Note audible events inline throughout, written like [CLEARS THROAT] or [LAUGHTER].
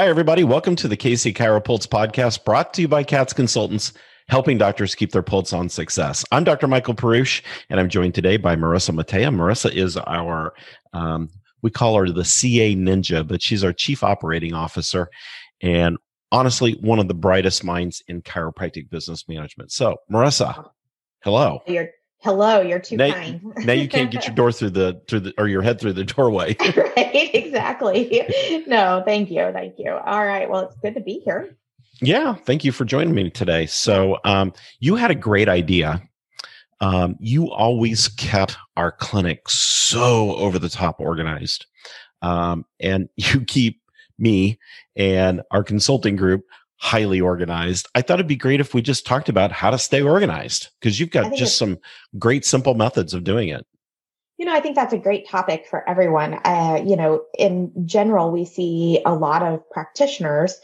Hi, everybody. Welcome to the KC Chiropulse podcast brought to you by Katz Consultants, helping doctors keep their pulse on success. I'm Dr. Michael Perush, and I'm joined today by Marissa Matea. Marissa is our, um, we call her the CA Ninja, but she's our Chief Operating Officer and honestly, one of the brightest minds in chiropractic business management. So, Marissa, hello. You're Hello, you're too now, kind. now you can't get your door through the through the or your head through the doorway. [LAUGHS] right, exactly. No, thank you, thank you. All right, well, it's good to be here. Yeah, thank you for joining me today. So, um, you had a great idea. Um, you always kept our clinic so over the top organized, um, and [LAUGHS] you keep me and our consulting group highly organized. I thought it'd be great if we just talked about how to stay organized because you've got just some great simple methods of doing it. You know, I think that's a great topic for everyone. Uh, you know, in general, we see a lot of practitioners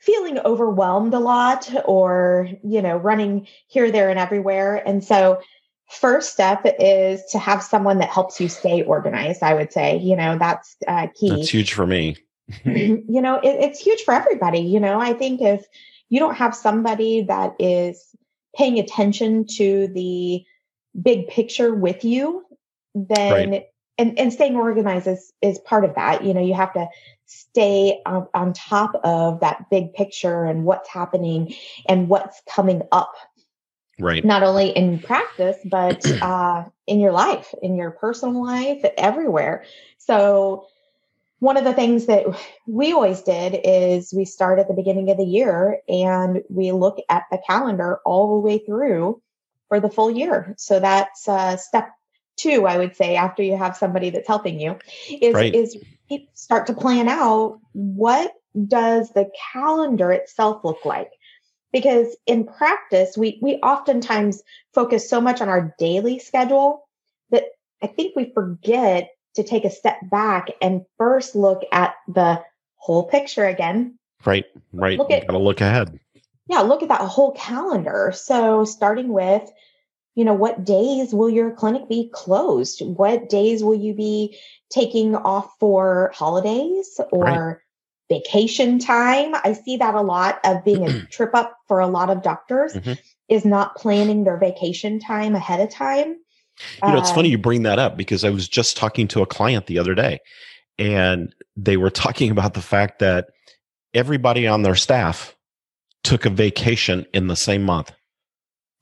feeling overwhelmed a lot or, you know, running here, there, and everywhere. And so, first step is to have someone that helps you stay organized. I would say, you know, that's uh, key. That's huge for me. [LAUGHS] you know, it, it's huge for everybody. You know, I think if you don't have somebody that is paying attention to the big picture with you, then right. and, and staying organized is, is part of that. You know, you have to stay on, on top of that big picture and what's happening and what's coming up right not only in practice but [CLEARS THROAT] uh, in your life in your personal life everywhere so one of the things that we always did is we start at the beginning of the year and we look at the calendar all the way through for the full year. So that's uh, step two, I would say, after you have somebody that's helping you, is right. is start to plan out what does the calendar itself look like. Because in practice, we we oftentimes focus so much on our daily schedule that I think we forget to take a step back and first look at the whole picture again. Right, right. Look at, gotta look ahead. Yeah, look at that whole calendar. So starting with, you know, what days will your clinic be closed? What days will you be taking off for holidays or right. vacation time? I see that a lot of being a [CLEARS THROAT] trip up for a lot of doctors mm-hmm. is not planning their vacation time ahead of time. You know, it's funny um you bring that up because I was just talking to a client the other day and they were [LAUGHS] talking about the fact that everybody on their staff took a vacation in the same month.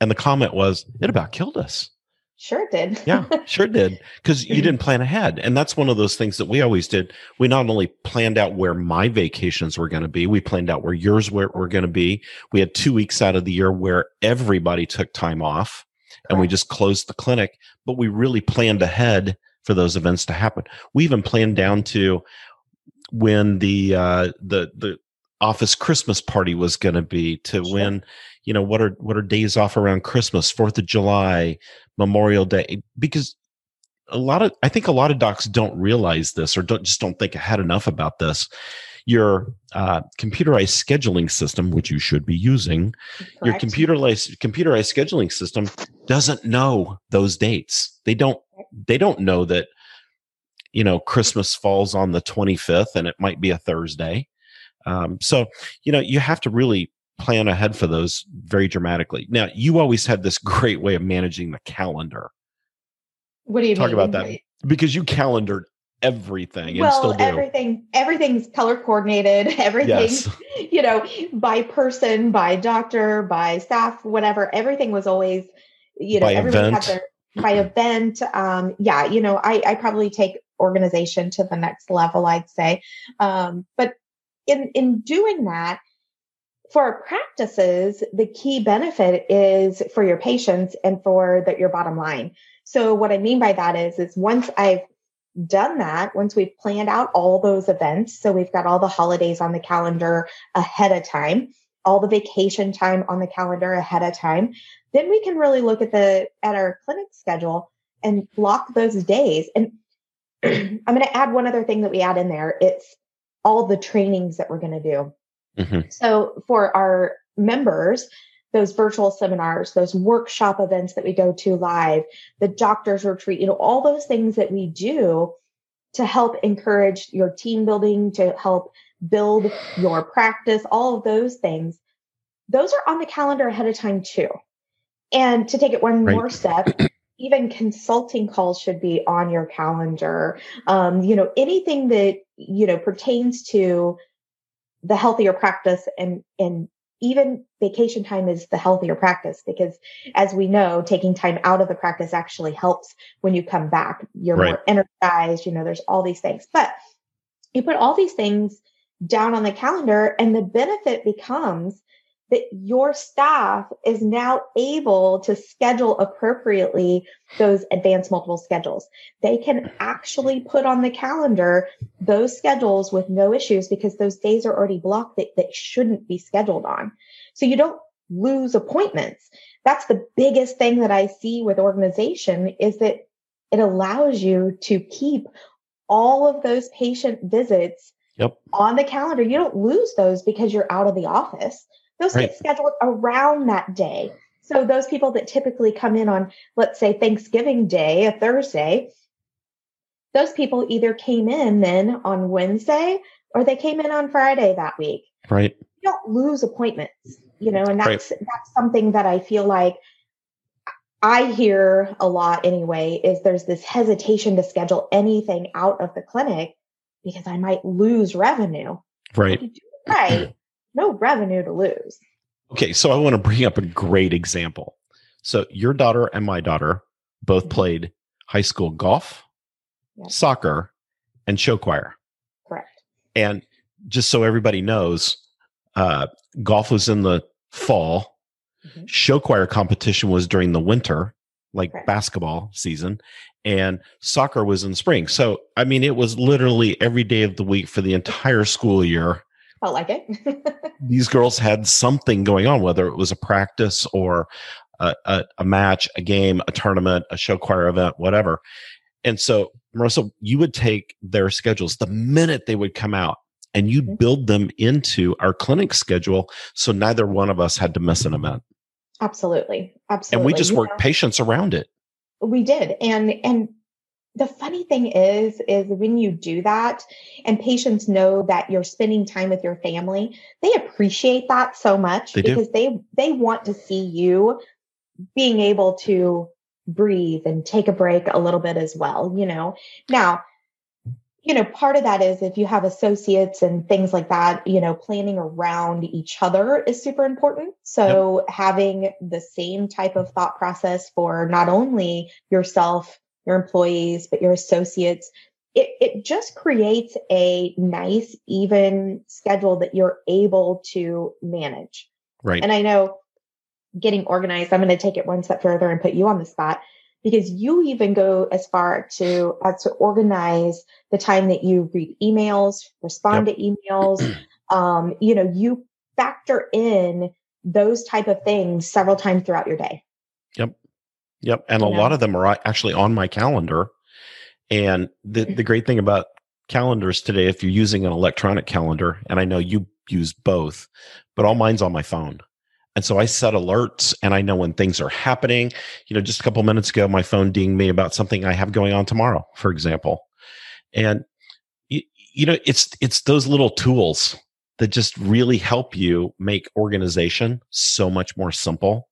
And the comment was, it about killed us. Sure did. yeah, sure did. Because you [LAUGHS] didn't plan ahead. And that's one of those things that we always did. We not only planned out where my vacations were going to be, we planned out where yours were, were going to be. We had two weeks out of the year where everybody took time off and we just closed the clinic, but we really planned ahead for those events to happen. We even planned down to when the uh, the the office Christmas party was going to be, to sure. when you know what are what are days off around Christmas, Fourth of July, Memorial Day, because a lot of I think a lot of docs don't realize this or don't just don't think ahead enough about this your uh, computerized scheduling system, which you should be using, Correct. your computerized computerized scheduling system doesn't know those dates. They don't. They don't know that you know Christmas falls on the 25th and it might be a Thursday. Um, so you know you have to really plan ahead for those very dramatically. Now you always had this [LAUGHS] great way of managing the calendar. What do you talk mean? about that? Because you calendared everything well, still do. everything everything's color coordinated [LAUGHS] everything's yes. you know by person by doctor by staff whatever everything was always you know by everybody event. had their by event um yeah you know i i probably take organization to the next level i'd say um but in in doing that for our practices the key benefit is for your patients and for the, your bottom line so what i mean by that is is once i've done that, once we've planned out all those events, so we've got all the holidays on the calendar ahead of time, all the vacation time on the calendar ahead of time, then we can really look at the at our clinic schedule and block those days. And [CLEARS THROAT] I'm going to add one other thing that we add in there. It's all the trainings that we're going to do. Mm-hmm. So for our members, those virtual seminars, those workshop events that we go to live, the doctor's retreat, you know, all those things that we do to help encourage your team building, to help build your practice, all of those things, those are on the calendar ahead of time too. And to take it one right. more step, even consulting calls should be on your calendar. Um, you know, anything that, you know, pertains to the healthier practice and, and even vacation time is the healthier practice because as we know, taking time out of the practice actually helps when you come back. You're right. more energized, you know, there's all these things, but you put all these things down on the calendar and the benefit becomes that your staff is now able to schedule appropriately those advanced multiple schedules. They can actually put on the calendar those schedules with no issues because those days are already blocked that, that shouldn't be scheduled on. So you don't lose appointments. That's the biggest thing that I see with organization is that it allows you to keep all of those patient visits yep. on the calendar. You don't lose those because you're out of the office. Those right. get scheduled around that day. So those people that typically come in on, let's say Thanksgiving Day, a Thursday, those people either came in then on Wednesday or they came in on Friday that week. Right. You don't lose appointments, you know, and that's right. that's something that I feel like I hear a lot anyway is there's this hesitation to schedule anything out of the clinic because I might lose revenue. Right. Right no revenue to lose. Okay, so I want to bring up a great example. So your daughter and my daughter both mm-hmm. played high school golf, yep. soccer, and show choir. Correct. And just so everybody knows, uh, golf was in the fall. Mm-hmm. Show choir competition was during the winter, like Correct. basketball season, and soccer was in spring. So, I mean, it was literally every day of the week for the entire school year felt like it. [LAUGHS] these girls had something going on, whether it was a practice or a, a, a, match, a game, a tournament, a show choir event, whatever. And so, Marissa, you would take their schedules the minute they would come out and you'd mm-hmm. build them into our clinic schedule so neither one of us had to miss an event. Absolutely. Absolutely. And we just worked patience around it. We did. And and the funny thing is is when you do that and patients know that you're spending time with your family they appreciate that so much they because do. they they want to see you being able to breathe and take a break a little bit as well you know now you know part of that is if you have associates and things like that you know planning around each other is super important so yep. having the same type of thought process for not only yourself your employees, but your associates. It, it just creates a nice, even schedule that you're able to manage. Right. And I know getting organized, I'm going to take it one step further and put you on the spot because you even go as far to as to organize the time that you read emails, respond yep. to emails. [CLEARS THROAT] Um, you know, you factor in those type of things several times throughout your day. Yep. And a know? lot of them are actually on my calendar. And the, mm. the great thing about calendars today, if you're using an electronic calendar, and I know you use both, but all mine's on my phone. And so I set alerts and I know when things are happening. You know, just a couple minutes ago, my phone dinged me about something I have going on tomorrow, for example. And, you, you know, it's, it's those little tools that just really help you make organization so much more simple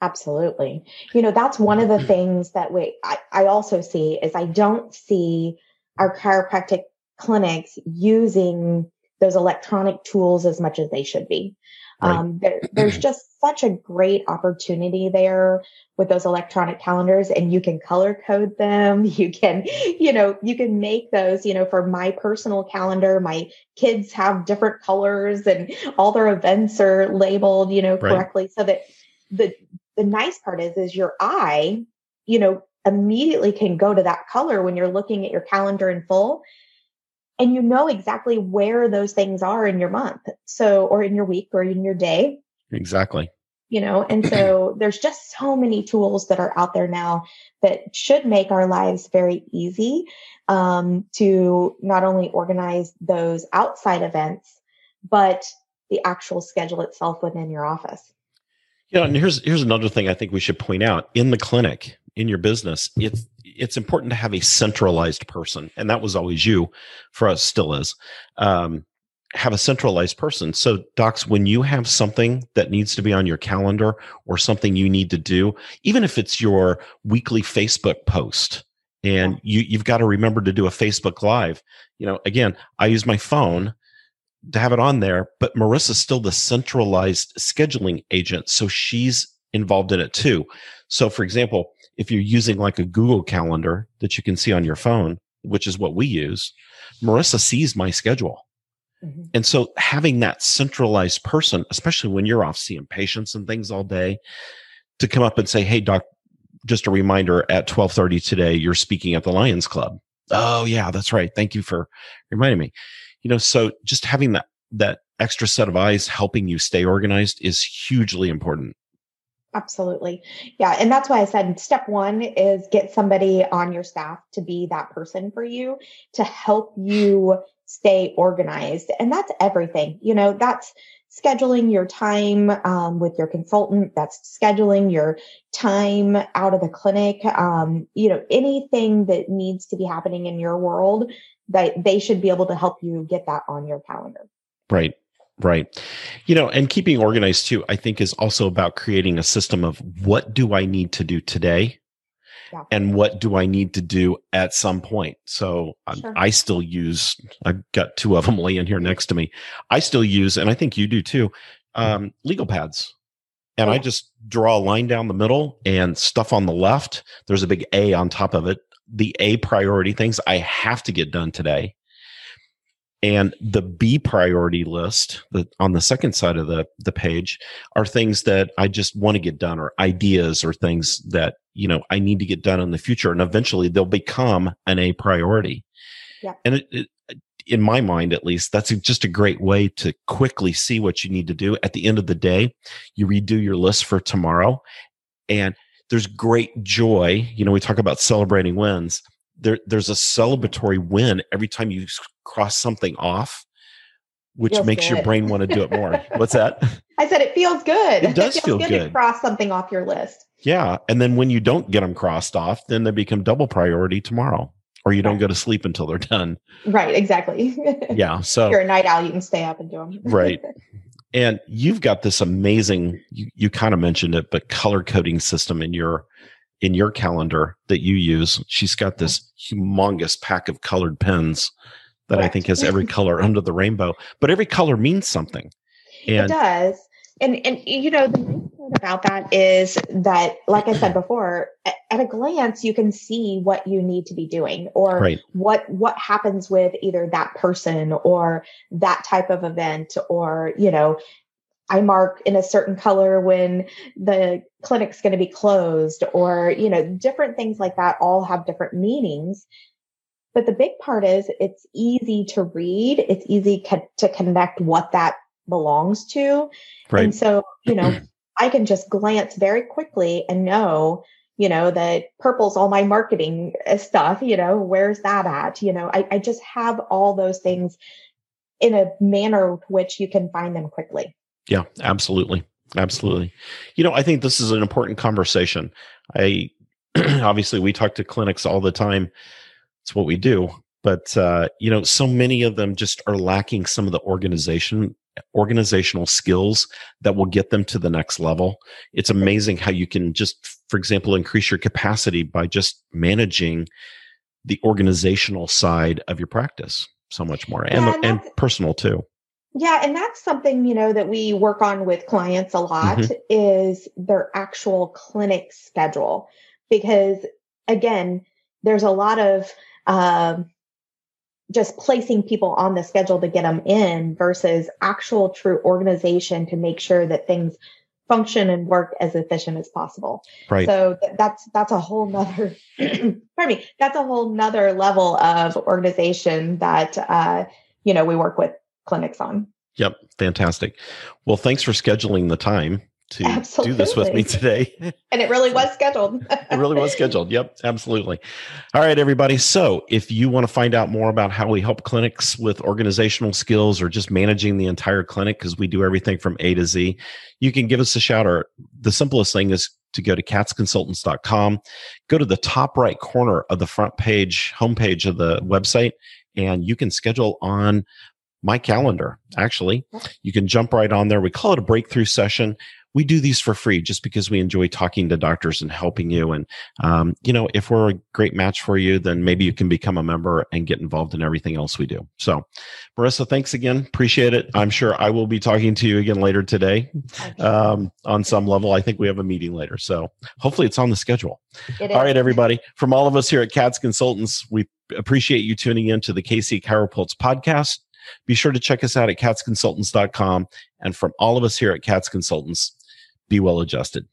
Absolutely. You know, that's one of the things that we I, I also see is I don't see our chiropractic clinics using those electronic tools as much as they should be. Right. Um, there, there's [CLEARS THROAT] just such a great opportunity there with those electronic calendars and you can color code them. [LAUGHS] You can, you know, you can make those, you know, for my personal calendar, my kids have different colors and all their events are labeled, you know, correctly right. so that the the nice part is is your eye you know immediately can go to that color when you're looking at your calendar in full and you know exactly where those things are in your month so or in your week or in your day. Exactly. You know and so [CLEARS THROAT] there's just so many tools that are out there now that should make our lives very easy um, to not only organize those outside events but the actual schedule itself within your office yeah, and here's here's another thing I think we should point out in the clinic in your business. It's it's important to have a centralized person, and that was always you. For us, still is. Um, have a centralized person. So, docs, when you have something that needs to be on your calendar or something you need to do, even if it's your weekly Facebook post, and you, you've got to remember to do a Facebook Live. You know, again, I use my phone to have it on there, but Marissa's still the centralized scheduling agent. So she's involved in it too. So, for example, if you're using like a Google Calendar that you can see on your phone, which is what we use, Marissa sees my schedule. Mm-hmm. And so having that centralized person, especially when you're off seeing patients and things all day, to come up and say, Hey, doc, just a reminder at 1230 today, you're speaking at the Lions Club. Oh yeah, that's right. Thank you for reminding me. You know, so just having that, that extra set of eyes helping you stay organized is hugely important. Absolutely. Yeah. And that's why I said step one is get somebody on your staff to be that person for you to help you stay organized. And that's everything. You know, that's scheduling your time um, with your consultant, that's scheduling your time out of the clinic. Um, you know, anything that needs to be happening in your world that they should be able to help you get that on your calendar. Right. Right. You know, and keeping organized too, I think is also about creating a system of what do I need to do today yeah. and what do I need to do at some point. So sure. I, I still use, I've got two of them laying here next to me. I still use, and I think you do too, um, legal pads. And I just draw a line down the middle and stuff on the left. There's a big A on top of it. The A priority things I have to get done today and the B priority list the, on the second side of the, the page are things that I just want to get done or ideas or things that, you know, I need to get done in the future. And eventually they'll become an A priority. Yeah. And it, it, in my mind, at least, that's just a great way to quickly see what you need to do. At the end of the day, you redo your list for tomorrow and there's great joy. You know, we talk about celebrating wins. There there's a celebratory win every time you cross something off which feels makes good. your brain want to do it more. [LAUGHS] What's that? I said it feels good. It does it feel good, good. to cross something off your list. Yeah and then when you don't get them crossed off then they become double priority tomorrow or you don't go to sleep until they're done. Right exactly. [LAUGHS] Yeah so if you're a night owl you can stay up and do them right [LAUGHS] and you've got this amazing you, you kind of mentioned it but color coding system in your in your calendar that you use. She's got this humongous pack of colored pens that Correct. I think has every color under the rainbow, but every color means something. And it does. And and you know the nice part about that is that, like I said before, at, a glance you can see what you need to be doing, or right. what what happens with either that person or that type of event, or you know I mark in a certain color when the clinic's going to be closed or, you know, different things like that all have different meanings. But the big part is it's easy to read. It's easy co- to connect what that belongs to. Right. And so, you know, [CLEARS THROAT] I can just glance very quickly and know, you know, that purple's all my marketing uh, stuff, you know, where's that at? You know, I, I just have all those things in a manner which you can find them quickly. Yeah, absolutely. Absolutely. You know, I think this is an important conversation. I [CLEARS THROAT] obviously we talk to clinics all the time. It's what we do. But uh, you know, so many of them just are lacking some of the organization organizational skills that will get them to the next level. It's amazing how you can just, for example, increase your capacity by just managing the organizational side of your practice so much more and, yeah, and personal too. Yeah, and that's something, you know, that we work on with clients a lot mm-hmm. is their actual clinic schedule because again, there's a lot of um, just placing people on the schedule to get them in versus actual true organization to make sure that things function and work as efficient as possible. Right. So th- that's that's a whole nother [CLEARS THROAT] pardon me, that's a whole nother level of organization that uh, you know we work with clinics on. Yep, fantastic. Well, thanks for scheduling the time to absolutely. do this with me today. [LAUGHS] and it really was scheduled. it really was scheduled. Yep, absolutely. All right, everybody. So, if you want to find out more about how we help clinics with organizational skills or just managing the entire clinic, because we do everything from A to Z, you can give us a shout. Or the simplest thing is to go to katzconsultants.com, go to the top right corner of the front page, homepage of the website, and you can schedule on my calendar. Actually, you can jump right on there. We call it a breakthrough session we do these for free just because we enjoy talking to doctors and helping you. And, um, you know, if we're a great match for you, then maybe you can become a member and get involved in everything else we do. So, Marissa, thanks again. Appreciate it. I'm sure I will be talking to you again later today um, on some level. I think we have a meeting later. So, hopefully, it's on the schedule. All right, everybody. From all of us here at Katz Consultants, we appreciate you tuning in to the KC Chiropulse podcast. Be sure to check us out at katzconsultants.com. And from all of us here at Katz Consultants, be well adjusted.